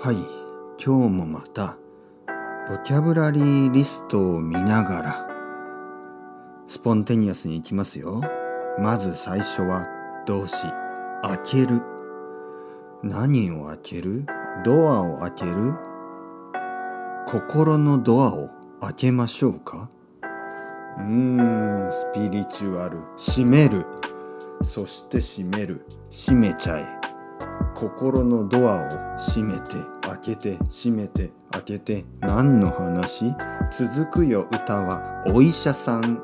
はい。今日もまたボキャブラリーリストを見ながらスポンテニアスに行きますよ。まず最初は動詞。開ける。何を開ける？ドアを開ける。心のドアを開けましょうか？うーん。スピリチュアル。閉める。そして閉める。閉めちゃえ。心のドアを閉めて開けて閉めて開けて何の話？続くよ歌は。お医者さん。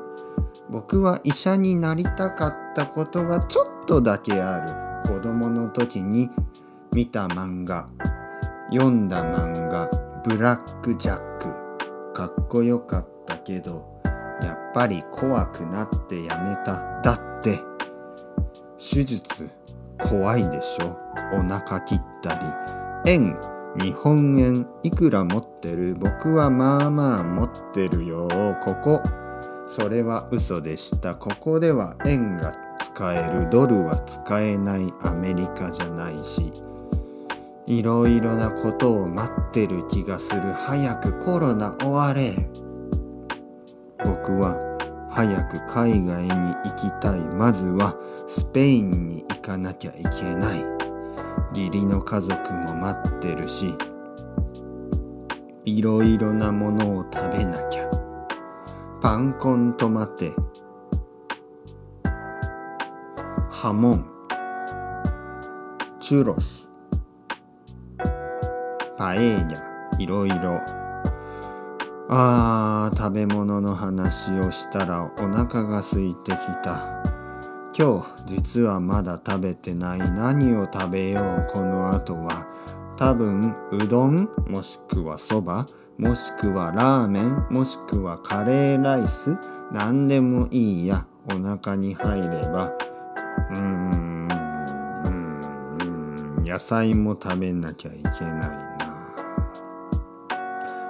僕は医者になりたかったことがちょっとだけある。子供の時に見た漫画。読んだ漫画。ブラック・ジャック。かっこよかったけどやっぱり怖くなってやめた。だって手術。怖いでしょ？お腹切ったり。円日本円いくら持ってる？僕はまあまあ持ってるよ。ここ。それは嘘でした。ここでは円が使える。ドルは使えない。アメリカじゃないし。いろいろなことを待ってる気がする。早くコロナ終われ。僕は早く海外に行きたい。まずはスペインに行かなきゃいけない。義理の家族も待ってるしいろいろなものを食べなきゃ。パンコントマテハモンチュロスパエーニャいろいろ。あー食べ物の話をしたらお腹が空いてきた。今日実はまだ食べてない何を食べよう。この後は多分うどんもしくはそばもしくはラーメンもしくはカレーライス何でもいいや。お腹に入れば。うーんうーん。野菜も食べなきゃいけないな。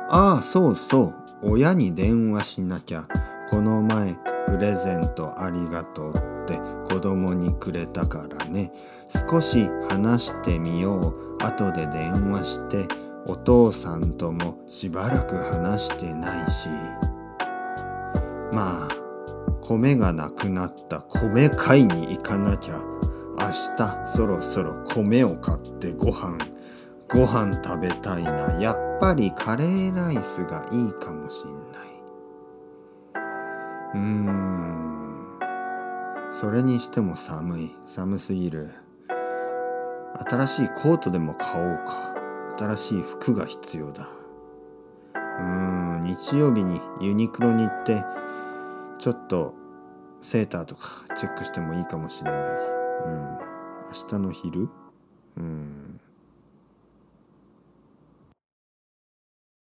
ああそうそう。親に電話しなきゃ。この前プレゼントありがとうって子供にくれたからね。少し話してみよう。後で電話してお父さんともしばらく話してないし。まあ米がなくなった。米買いに行かなきゃ。明日そろそろ米を買ってご飯。ご飯食べたいな。やっぱりカレーライスがいいかもしんない。うーん。それにしても寒い。寒すぎる。新しいコートでも買おうか。新しい服が必要だ。うーん。日曜日にユニクロに行ってちょっとセーターとかチェックしてもいいかもしれない。うん。明日の昼？うん。